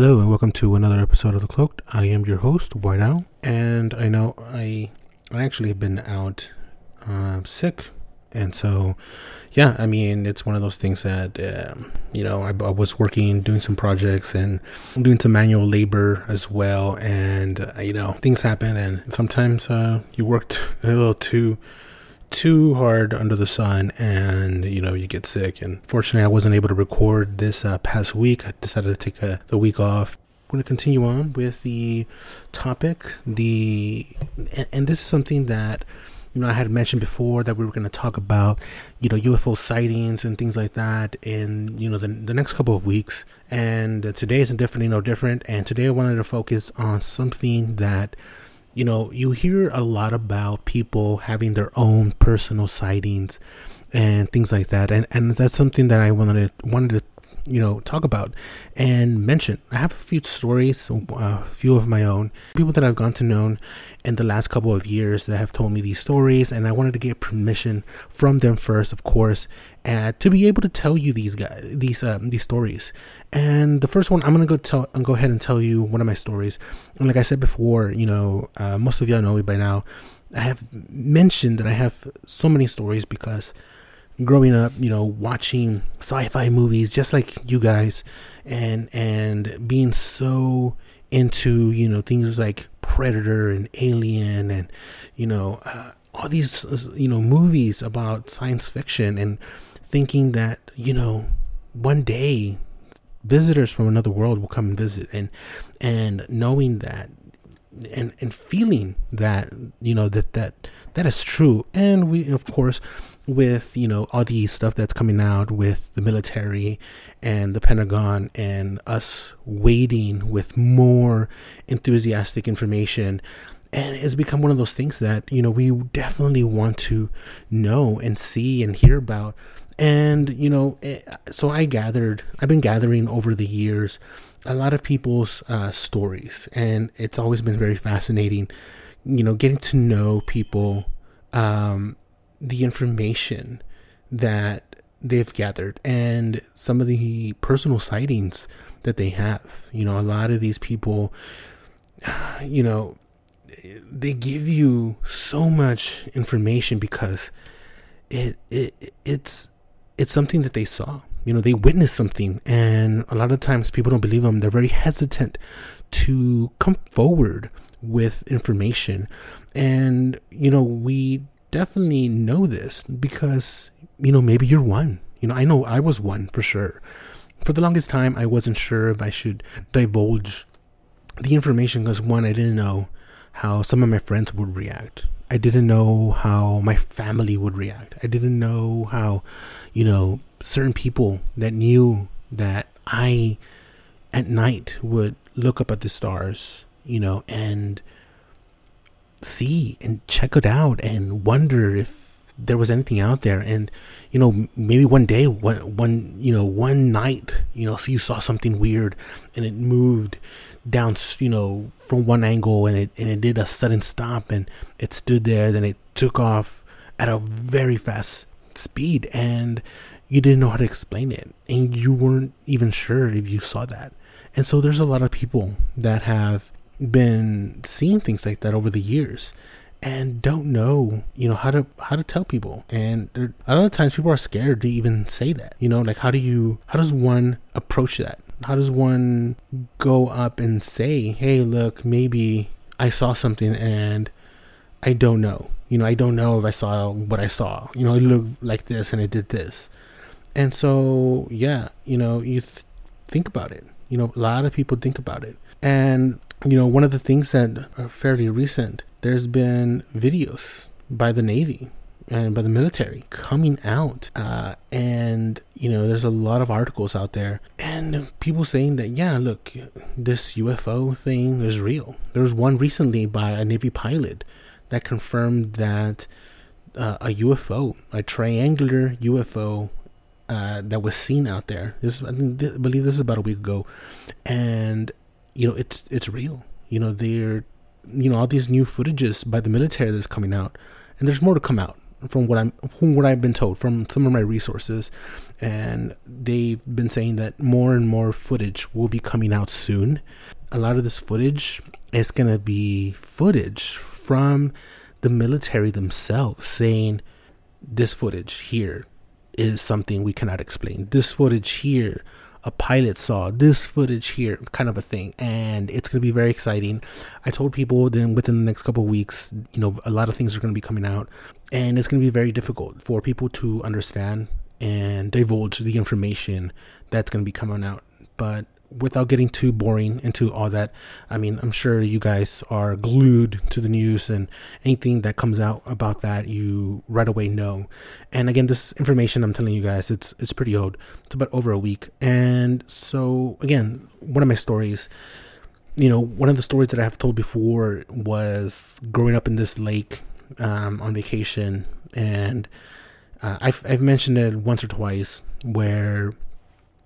Hello and welcome to another episode of The Cloaked. I am your host, White Owl, and I know I I actually have been out uh, sick, and so yeah, I mean it's one of those things that um, you know I, I, was working, doing some projects, and doing some manual labor as well, and uh, you know things happen, and sometimes uh, you worked a little too too hard under the sun and you know you get sick. And fortunately i wasn't able to record this uh, past week. I decided to take a, the week off. I'm going to continue on with the topic. The and, and this is something that you know i had mentioned before that we were going to talk about you know ufo sightings and things like that in you know the, the next couple of weeks. And uh, today is definitely no different. And today i wanted to focus on something that you know, you hear a lot about people having their own personal sightings and things like that, and and that's something that I wanted wanted to you know talk about and mention. I have a few stories, a few of my own, people that I've gone to know in the last couple of years that have told me these stories, and I wanted to get permission from them first, of course, to be able to tell you these guys these um, these stories. And the first one, I'm gonna go tell and go ahead and tell you one of my stories. And like I said before, you know, uh, most of y'all know me by now. I have mentioned that I have so many stories because growing up, you know, watching sci-fi movies just like you guys and and being so into, you know, things like Predator and Alien and you know, uh, all these you know, movies about science fiction and thinking that, you know, one day visitors from another world will come and visit and and knowing that and and feeling that you know that that that is true. And we of course with you know all the stuff that's coming out with the military and the Pentagon and us waiting with more enthusiastic information. And it's become one of those things that you know we definitely want to know and see and hear about. And you know eh, so i gathered i've been gathering over the years a lot of people's uh, stories. And it's always been very fascinating you know getting to know people um, the information that they've gathered and some of the personal sightings that they have. You know, a lot of these people, you know, they give you so much information because it, it it's it's something that they saw. You know, they witnessed something, and a lot of times people don't believe them. They're very hesitant to come forward with information, and you know, we definitely know this because, you know, maybe you're one. You know, I know I was one for sure. For the longest time, I wasn't sure if I should divulge the information because, one, I didn't know how some of my friends would react. I didn't know how my family would react. I didn't know how, you know, certain people that knew that I at night would look up at the stars, you know, and see and check it out and wonder if there was anything out there. And you know maybe one day one one you know one night you know so you saw something weird and it moved down you know from one angle and it and it did a sudden stop and it stood there then it took off at a very fast speed and you didn't know how to explain it and you weren't even sure if you saw that. And so there's a lot of people that have been seeing things like that over the years and don't know you know how to how to tell people. And a lot of times people are scared to even say that you know like how do you how does one approach that? How does one go up and say hey look maybe i saw something and i don't know. You know i don't know if i saw what i saw. You know it looked like this and it did this. And so yeah you know you th- think about it. You know a lot of people think about it. And you know, one of the things that are fairly recent, there's been videos by the Navy and by the military coming out. Uh, and, you know, there's a lot of articles out there and people saying that, yeah, look, this UFO thing is real. There was one recently by a Navy pilot that confirmed that uh, a UFO, a triangular UFO, uh, that was seen out there. This, I, I believe, this is about a week ago, and you know, it's it's real. You know, they're, you know, all these new footages by the military that's coming out, and there's more to come out from what I'm from what I've been told from some of my resources, and they've been saying that more and more footage will be coming out soon. A lot of this footage is gonna be footage from the military themselves saying this footage here is something we cannot explain. This footage here, a pilot saw this footage here, kind of a thing, and it's going to be very exciting. I told people then within the next couple weeks, you know, a lot of things are going to be coming out, and it's going to be very difficult for people to understand and divulge the information that's going to be coming out. But without getting too boring into all that, I mean, I'm sure you guys are glued to the news and anything that comes out about that, you right away know. And again, this information I'm telling you guys, it's it's pretty old. It's about over a week. And so again, one of my stories, you know, one of the stories that I have told before was growing up in this lake um, on vacation, and uh, I've I've mentioned it once or twice where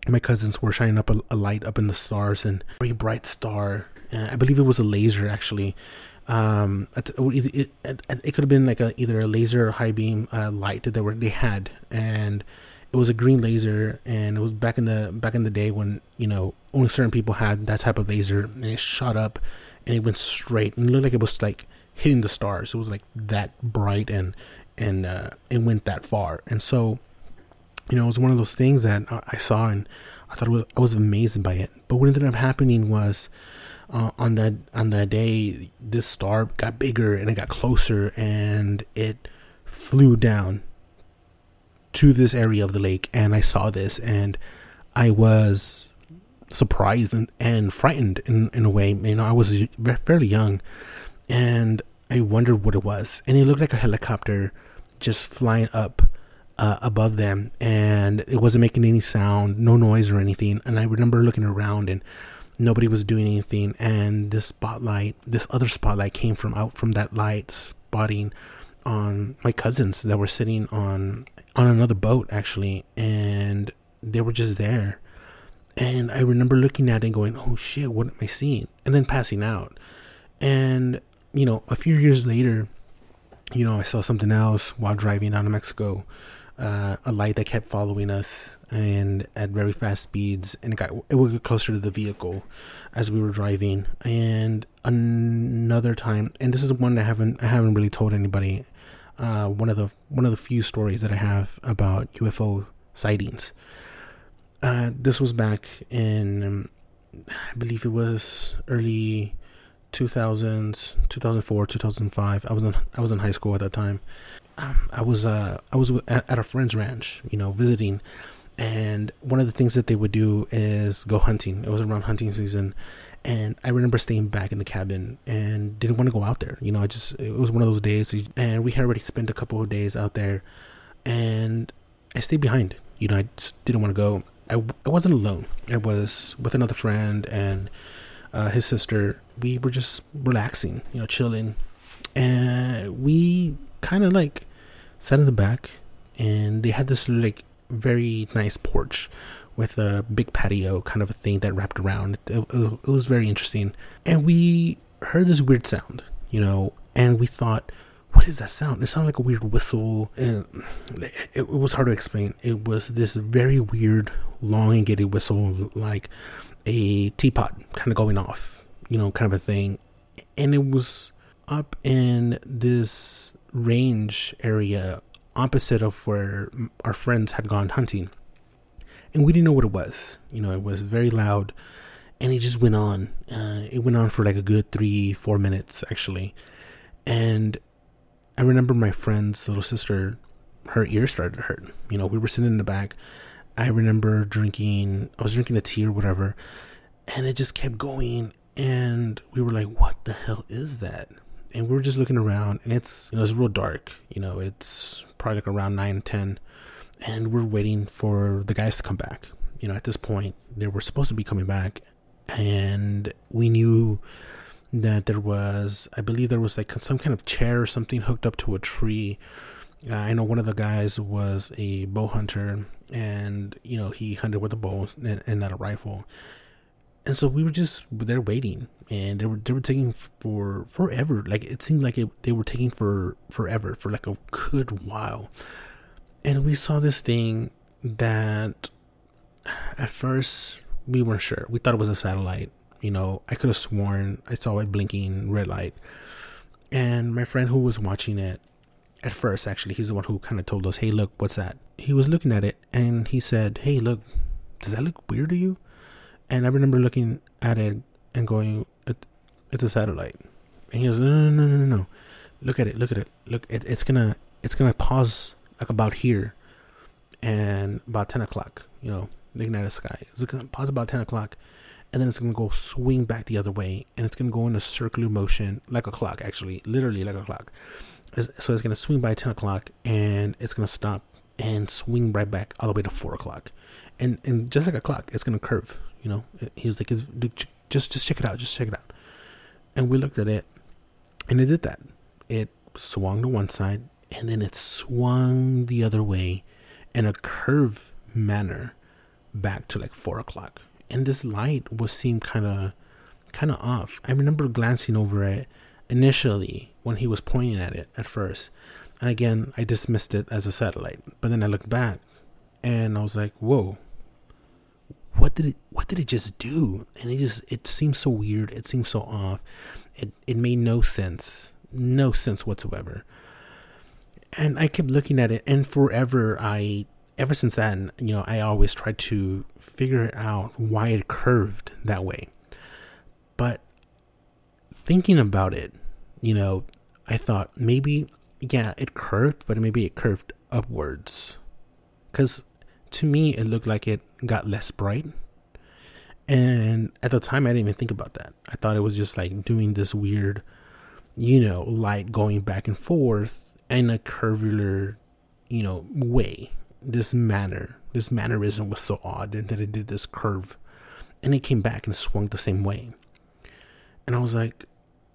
my cousins were shining up a, a light up in the stars and a very bright star. Uh, I believe it was a laser actually. Um, it, it, it, it could have been like a either a laser or high beam uh, light that they were they had, and it was a green laser, and it was back in the back in the day when you know only certain people had that type of laser, and it shot up, and it went straight, and looked like it was like hitting the stars. It was like that bright, and and uh, it went that far, and so you know, it was one of those things that I saw and I thought was, I was amazed by it. But what ended up happening was uh, on that on that day, this star got bigger and it got closer and it flew down to this area of the lake, and I saw this and I was surprised and, and frightened in, in a way. You know, I was fairly young and I wondered what it was. And it looked like a helicopter just flying up uh, above them and it wasn't making any sound, no noise or anything. And I remember looking around and nobody was doing anything. And this spotlight, this other spotlight came from out from that light spotting on my cousins that were sitting on on another boat actually and they were just there and i remember looking at it and going oh shit what am i seeing and then passing out and you know a few years later you know i saw something else while driving out of mexico uh, a light that kept following us and at very fast speeds and it got it would get closer to the vehicle as we were driving. And another time and this is one I haven't I haven't really told anybody uh, one of the one of the few stories that I have about UFO sightings. Uh, this was back in um, I believe it was early 2000s 2004 2005 I was in I was in high school at that time I was uh, I was at, at a friend's ranch, you know, visiting, and one of the things that they would do is go hunting. It was around hunting season, and I remember staying back in the cabin and didn't want to go out there. You know, I just it was one of those days, and we had already spent a couple of days out there, and I stayed behind. You know, I just didn't want to go. I, I wasn't alone. I was with another friend and uh, his sister. We were just relaxing, you know, chilling, and we kind of like sat in the back and they had this like very nice porch with a big patio kind of a thing that wrapped around. It, it, was very interesting. And we heard this weird sound, you know, and we thought, what is that sound? It sounded like a weird whistle. And it, was hard to explain. It was this very weird, elongated whistle, like a teapot kind of going off, you know, kind of a thing. And it was up in this range area opposite of where our friends had gone hunting. And we didn't know what it was. You know, it was very loud and it just went on. Uh, it went on for like a good three, four minutes actually. And I remember my friend's little sister, her ear started to hurt. You know, we were sitting in the back. I remember drinking, I was drinking a tea or whatever, and it just kept going. And we were like, what the hell is that? And we were just looking around, and it's you know it's real dark. You know, it's probably like around nine ten, and we're waiting for the guys to come back. You know, at this point, they were supposed to be coming back, and we knew that there was, I believe, there was like some kind of chair or something hooked up to a tree. Uh, I know one of the guys was a bow hunter, and you know he hunted with a bow and, and not a rifle and so we were just there waiting and they were they were taking for forever. Like it seemed like it, they were taking for forever for like a good while. And we saw this thing that at first we weren't sure. We thought it was a satellite you know. I could have sworn i saw it blinking red light. And my friend who was watching it at first actually he's the one who kind of told us hey look what's that? He was looking at it and he said hey look does that look weird to you and I remember looking at it and going, "It's a satellite." And he goes, "No, no, no, no, no! Look at it! Look at it! Look! It, it's gonna, it's gonna pause like about here, and about ten o'clock. You know, looking at the sky. It's gonna pause about ten o'clock, and then it's gonna go swing back the other way, and it's gonna go in a circular motion like a clock, actually, literally like a clock. So it's gonna swing by ten o'clock, and it's gonna stop and swing right back all the way to four o'clock, and and just like a clock, it's gonna curve you know, he was like, just just check it out, just check it out. And we looked at it, and it did that. It swung to one side, and then it swung the other way in a curve manner back to like four o'clock. And this light was seemed kind of kind of off. I remember glancing over it initially when he was pointing at it at first. And again, I dismissed it as a satellite. But then I looked back and I was like, whoa, what did it what did it just do? And it just it seems so weird. It seems so off. It it made no sense. No sense whatsoever. And i kept looking at it and forever i ever since then you know i always tried to figure out why it curved that way. But thinking about it you know i thought maybe yeah it curved but maybe it curved upwards. Because to me it looked like it got less bright. And at the time, I didn't even think about that. I thought it was just like doing this weird, you know, light going back and forth in a curvular, you know, way. This manner, this mannerism was so odd and that it did this curve. And it came back and swung the same way. And I was like,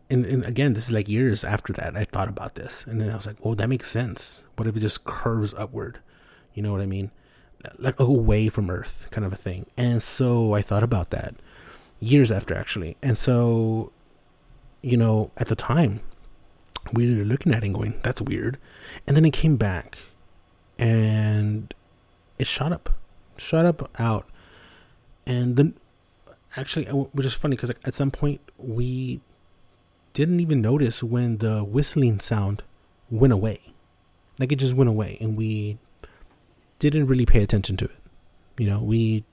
and, and again, this is like years after that, I thought about this. And then I was like, oh, that makes sense. What if it just curves upward? You know what I mean? Like away from Earth, kind of a thing. And so I thought about that years after, actually. And so, you know, at the time, we were looking at it and going, "That's weird," and then it came back, and it shot up, shot up out, and then actually, which is funny because at some point we didn't even notice when the whistling sound went away, like it just went away, and we didn't really pay attention to it. You know, we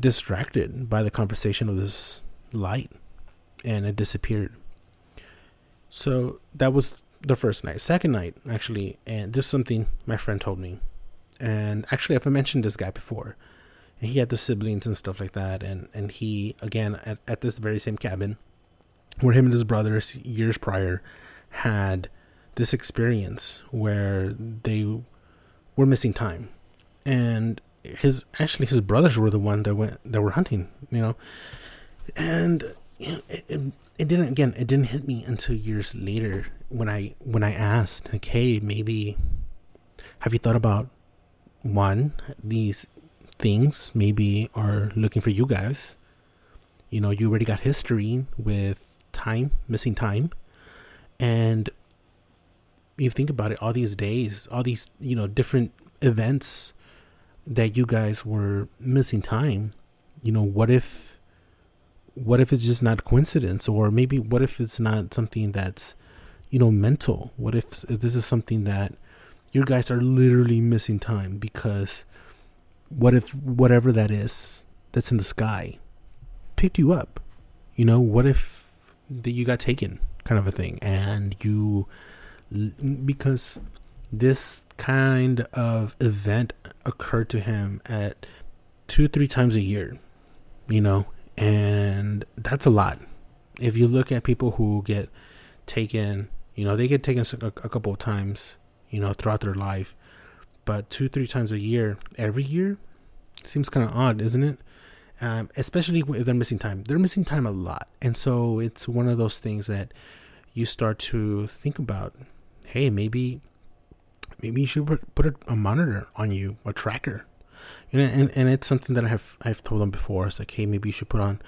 distracted by the conversation of this light and it disappeared. So that was the first night. Second night, actually, and this is something my friend told me. And actually, I've mentioned this guy before. And he had the siblings and stuff like that. And, and he, again, at, at this very same cabin, where him and his brothers years prior had this experience where they were missing time, and his actually his brothers were the one that went that were hunting, you know, and you know, it, it, it didn't again it didn't hit me until years later when I when I asked like hey maybe have you thought about one these things maybe are looking for you guys? You know you already got history with time missing time. And you think about it, all these days, all these you know different events that you guys were missing time. You know, what if, what if it's just not coincidence, or maybe what if it's not something that's, you know, mental? What if this is something that you guys are literally missing time because, what if whatever that is that's in the sky picked you up? You know, what if that you got taken, kind of a thing, and you because this kind of event occurred to him at two three times a year you know and that's a lot if you look at people who get taken. You know, they get taken a, a couple of times. You know, throughout their life, but two, three times a year, every year, seems kind of odd, isn't it? Um, especially if they're missing time. They're missing time a lot, and so it's one of those things that you start to think about. Hey, maybe, maybe you should put, a, a monitor on you, a tracker. You know, and, and it's something that I have I've told them before. It's like, hey, maybe you should put on,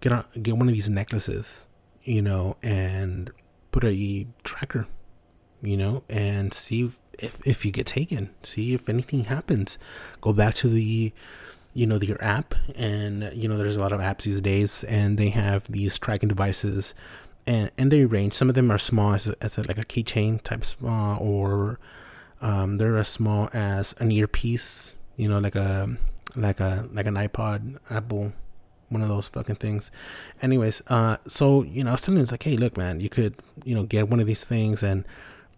get on, get one of these necklaces, you know, and put a tracker, you know, and see if if you get taken, see if anything happens. Go back to the you know your app and you know there's a lot of apps these days and they have these tracking devices and and they range some of them are small as, as a, like a keychain type small or um, they're as small as an earpiece you know like a like a like an ipod apple one of those fucking things anyways uh so you know it's like hey look man you could you know get one of these things and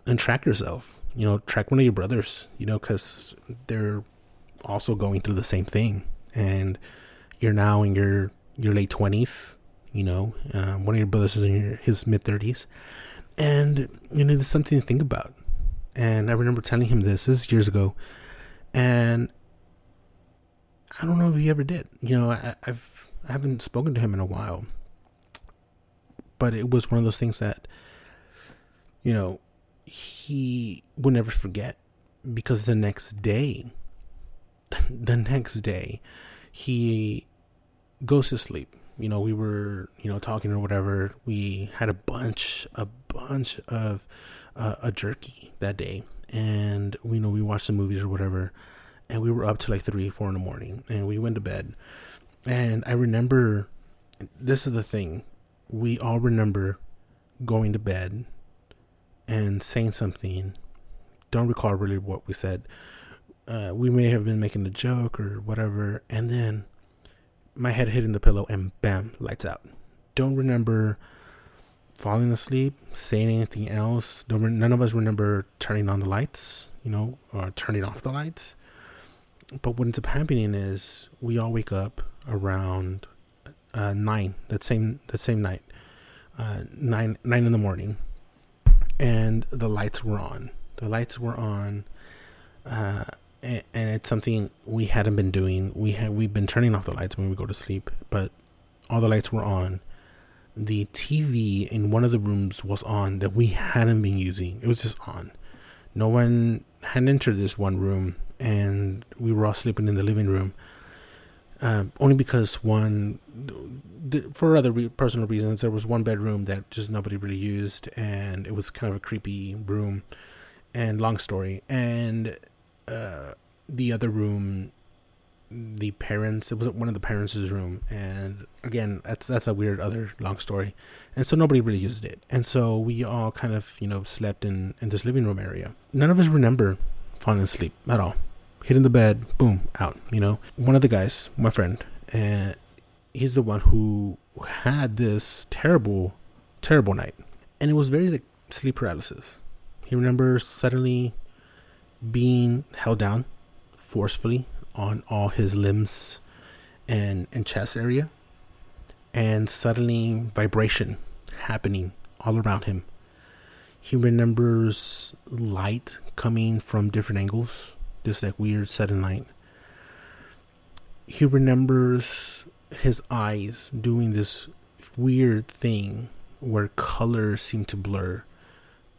and track yourself you know track one of your brothers you know because they're also going through the same thing, and you're now in your your late twenties. You know, um, one of your brothers is in your, his mid thirties, and you know, there's something to think about. And I remember telling him this. This is years ago, and I don't know if he ever did. You know, I, I've I haven't spoken to him in a while, but it was one of those things that, you know, he would never forget because the next day the next day, he goes to sleep. You know, we were, you know, talking or whatever. We had a bunch, a bunch of uh, a jerky that day, and you know we watched the movies or whatever, and we were up to like three, four in the morning, and we went to bed. And I remember, this is the thing, we all remember going to bed and saying something. Don't recall really what we said, uh, we may have been making a joke or whatever, and then my head hitting the pillow and bam, lights out. Don't remember falling asleep, saying anything else. Don't re- none of us remember turning on the lights, you know, or turning off the lights. But what ends up happening is we all wake up around uh, nine that same that same night, uh, nine nine in the morning, and the lights were on. The lights were on. Uh, and, it's something we hadn't been doing. We had we've been turning off the lights when we go to sleep, but all the lights were on. The TV in one of the rooms was on that we hadn't been using. It was just on. No one had entered this one room, and we were all sleeping in the living room. Uh, only because one, for other re- personal reasons, there was one bedroom that just nobody really used, and it was kind of a creepy room. And long story, and uh, the other room the parents it was one of the parents' room and again that's that's a weird other long story and so nobody really used it and so we all kind of you know slept in in this living room area. None of us remember falling asleep at all. Hitting the bed boom out you know? One of the guys my friend and he's the one who had this terrible terrible night and it was very like sleep paralysis. He remembers suddenly being held down forcefully on all his limbs and, and chest area, and suddenly vibration happening all around him. He remembers light coming from different angles, this like weird sudden light. He remembers his eyes doing this weird thing where colors seem to blur,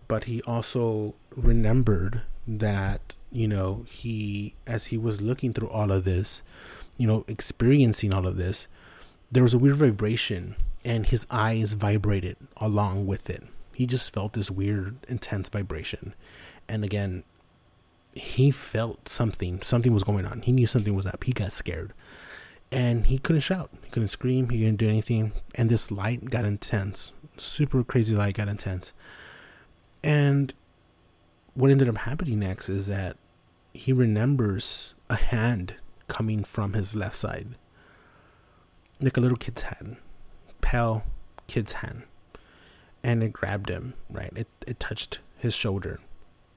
but he also remembered that you know he as he was looking through all of this you know experiencing all of this there was a weird vibration and his eyes vibrated along with it. He just felt this weird intense vibration. And again he felt something something was going on. He knew something was up. He got scared. And he couldn't shout. He couldn't scream. He couldn't do anything. And this light got intense. Super crazy light got intense. And what ended up happening next is that he remembers a hand coming from his left side, like a little kid's hand, pale kid's hand, and it grabbed him. Right, it it touched his shoulder,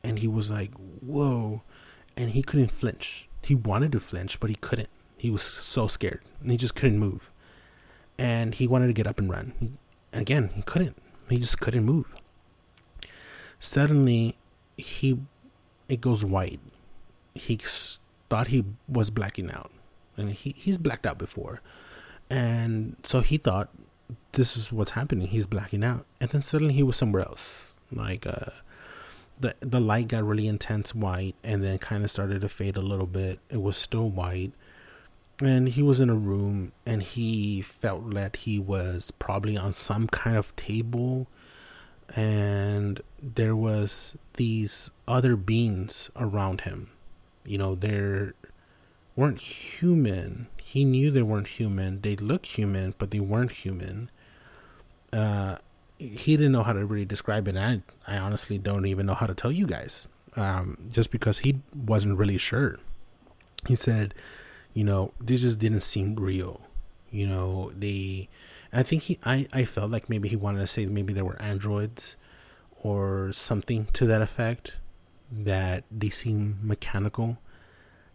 and he was like, "Whoa!" and he couldn't flinch. He wanted to flinch, but he couldn't. He was so scared, and he just couldn't move. And he wanted to get up and run. He, again, he couldn't. He just couldn't move. suddenly he it goes white. He thought he was blacking out, and he he's blacked out before, and so he thought this is what's happening. He's blacking out, and then suddenly he was somewhere else. Like uh, the the light got really intense white, and then kind of started to fade a little bit. It was still white, and he was in a room, and he felt that he was probably on some kind of table, and there was these other beings around him. You know, they weren't human. He knew they weren't human. They looked human, but they weren't human. Uh, he didn't know how to really describe it. I, I honestly don't even know how to tell you guys, um, just because he wasn't really sure. He said, you know, this just didn't seem real. You know, they, I think he, I, I felt like maybe he wanted to say maybe there were androids or something to that effect, that they seem mechanical.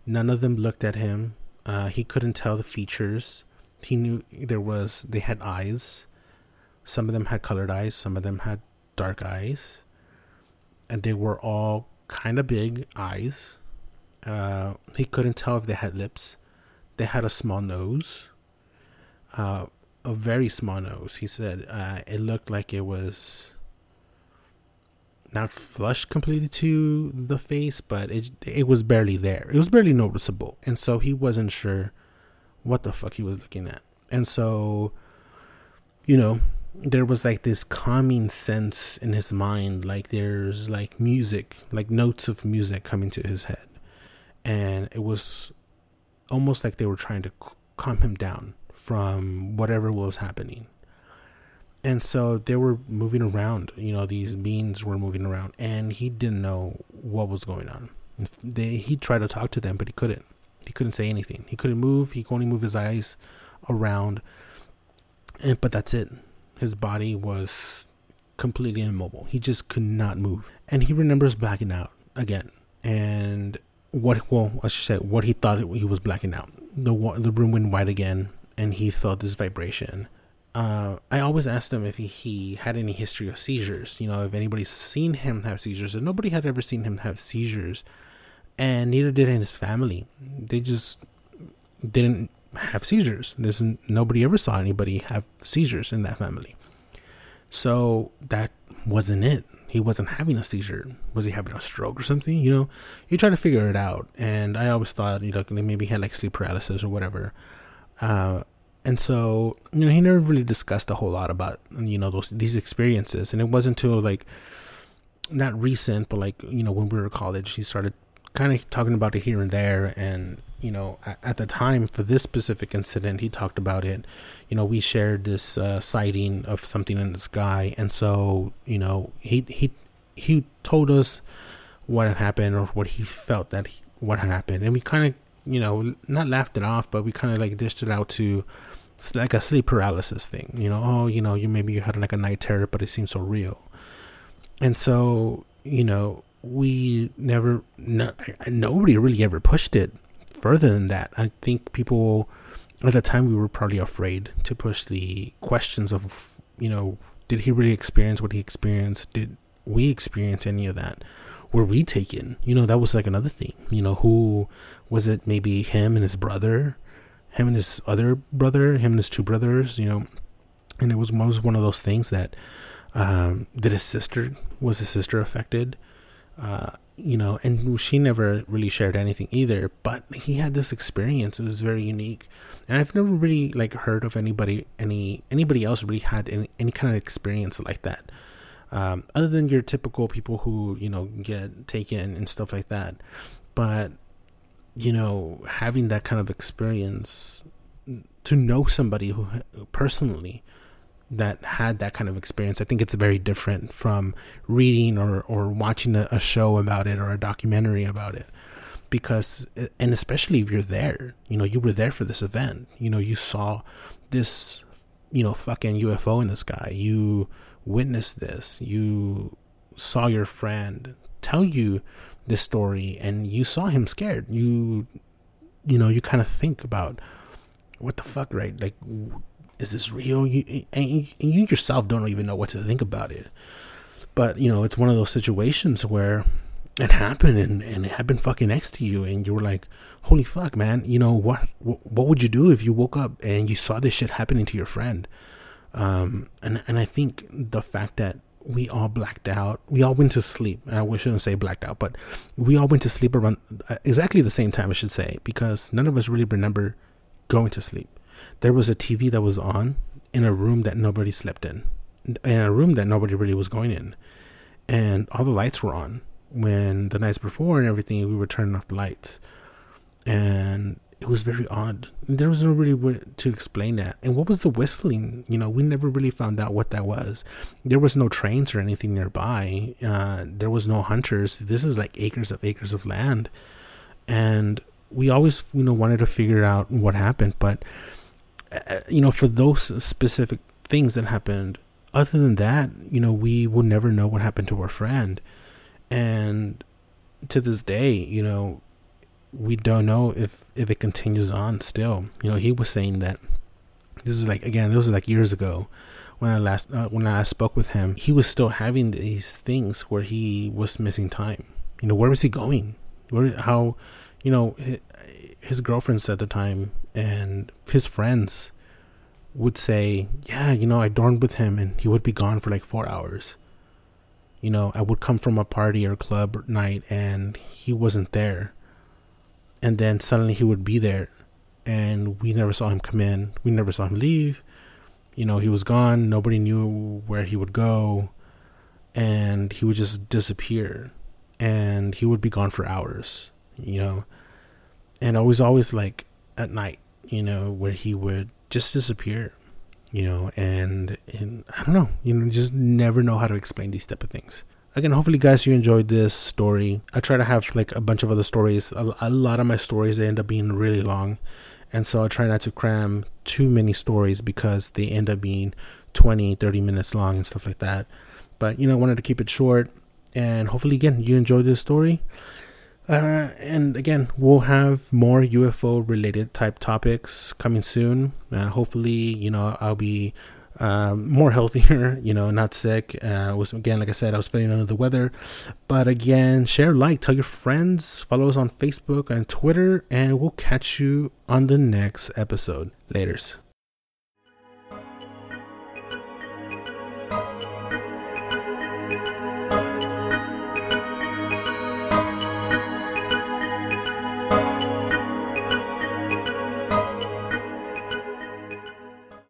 None of them looked at him. Uh, he couldn't tell the features. He knew there was, they had eyes some of them had colored eyes, some of them had dark eyes, and they were all kind of big eyes. Uh, he couldn't tell if they had lips. They had a small nose, uh, a very small nose. He said uh, it looked like it was not flush completely to the face, but it it was barely there. It was barely noticeable, and so he wasn't sure what the fuck he was looking at. And so, you know, there was like this calming sense in his mind like there's like music like notes of music coming to his head and it was almost like they were trying to calm him down from whatever was happening and so they were moving around you know these beings were moving around and he didn't know what was going on they, he tried to talk to them but he couldn't he couldn't say anything he couldn't move he could only move his eyes around and but that's it his body was completely immobile. He just could not move. And he remembers blacking out again. And what, well, I should say, what he thought he was blacking out. The, the room went white again, and he felt this vibration. Uh, I always asked him if he, he, had any history of seizures. You know, if anybody's seen him have seizures, and nobody had ever seen him have seizures, and neither did his family. They just didn't have seizures. There's nobody ever saw anybody have seizures in that family. So that wasn't it. He wasn't having a seizure. Was he having a stroke or something? You know, you try to figure it out. And I always thought, you know, maybe he had like sleep paralysis or whatever. Uh, and so, you know, he never really discussed a whole lot about, you know, those these experiences. And it wasn't until like not recent, but like, you know, when we were in college, he started kind of talking about it here and there and you know, at, at, the time for this specific incident, he talked about it. You know, we shared this uh, sighting of something in the sky, and so you know, he he he told us what had happened or what he felt that he, what had happened, and we kind of you know not laughed it off, but we kind of like dished it out to like a sleep paralysis thing. You know, oh, you know, you maybe you had like a night terror, but it seems so real, and so you know we never no, nobody really ever pushed it further than that. I think people at the time we were probably afraid to push the questions of, you know, did he really experience what he experienced? Did we experience any of that? Were we taken? You know, that was like another thing. You know, who was it? Maybe him and his brother, him and his other brother, him and his two brothers. You know, and it was, was one of those things that um, did his sister was his sister affected? Uh, you know, and she never really shared anything either. But he had this experience; it was very unique, and I've never really like heard of anybody, any anybody else really had any, any kind of experience like that, um, other than your typical people who you know get taken and stuff like that. But you know, having that kind of experience to know somebody who personally that had that kind of experience. I think it's very different from reading or, or watching a, a, show about it or a documentary about it. Because, and especially if you're there, you know, you were there for this event, you know, you saw this, you know, fucking UFO in the sky, you witnessed this, you saw your friend tell you this story and you saw him scared. You, you know, you kind of think about what the fuck, right? Like, is this real? You, and you yourself don't even know what to think about it. But you know, it's one of those situations where it happened and, and it happened fucking next to you and you were like holy fuck man you know what what would you do if you woke up and you saw this shit happening to your friend um and and i think the fact that we all blacked out we all went to sleep i shouldn't say blacked out but we all went to sleep around uh, exactly the same time i should say because none of us really remember going to sleep. There was a tv that was on in a room that nobody slept in in a room that nobody really was going in. And all the lights were on when the nights before and everything we were turning off the lights. And it was very odd. There was no really way to explain that. And what was the whistling? You know we never really found out what that was. There was no trains or anything nearby. Uh, there was no hunters. This is like acres of acres of land. And we always you know wanted to figure out what happened. But uh, you know for those specific things that happened other than that you know we will never know what happened to our friend. And to this day, you know, we don't know if if it continues on still. You know, he was saying that this is like again, this was like years ago when I last uh, when I spoke with him. He was still having these things where he was missing time. You know, where was he going? Where how, you know, his, girlfriends at the time and his friends would say, "Yeah, you know, I dormed with him, and he would be gone for like four hours." you know, I would come from a party or club night and he wasn't there. And then suddenly he would be there and we never saw him come in. We never saw him leave. You know, he was gone. Nobody knew where he would go. And he would just disappear. And he would be gone for hours, you know. And I was always like at night, you know, where he would just disappear you know, and, and I don't know, you know, just never know how to explain these type of things. Again, hopefully, guys, you enjoyed this story. I try to have like a bunch of other stories. A, a lot of my stories they end up being really long, and so I try not to cram too many stories because they end up being 20, 30 minutes long and stuff like that. But you know, I wanted to keep it short, and hopefully, again, you enjoyed this story. Uh, and again, we'll have more UFO related type topics coming soon. Uh, hopefully, you know, I'll be um, more healthier, you know, not sick. Uh, was again, like I said, I was feeling under the weather. But again, share, like, tell your friends, follow us on Facebook and Twitter, and we'll catch you on the next episode. Laters.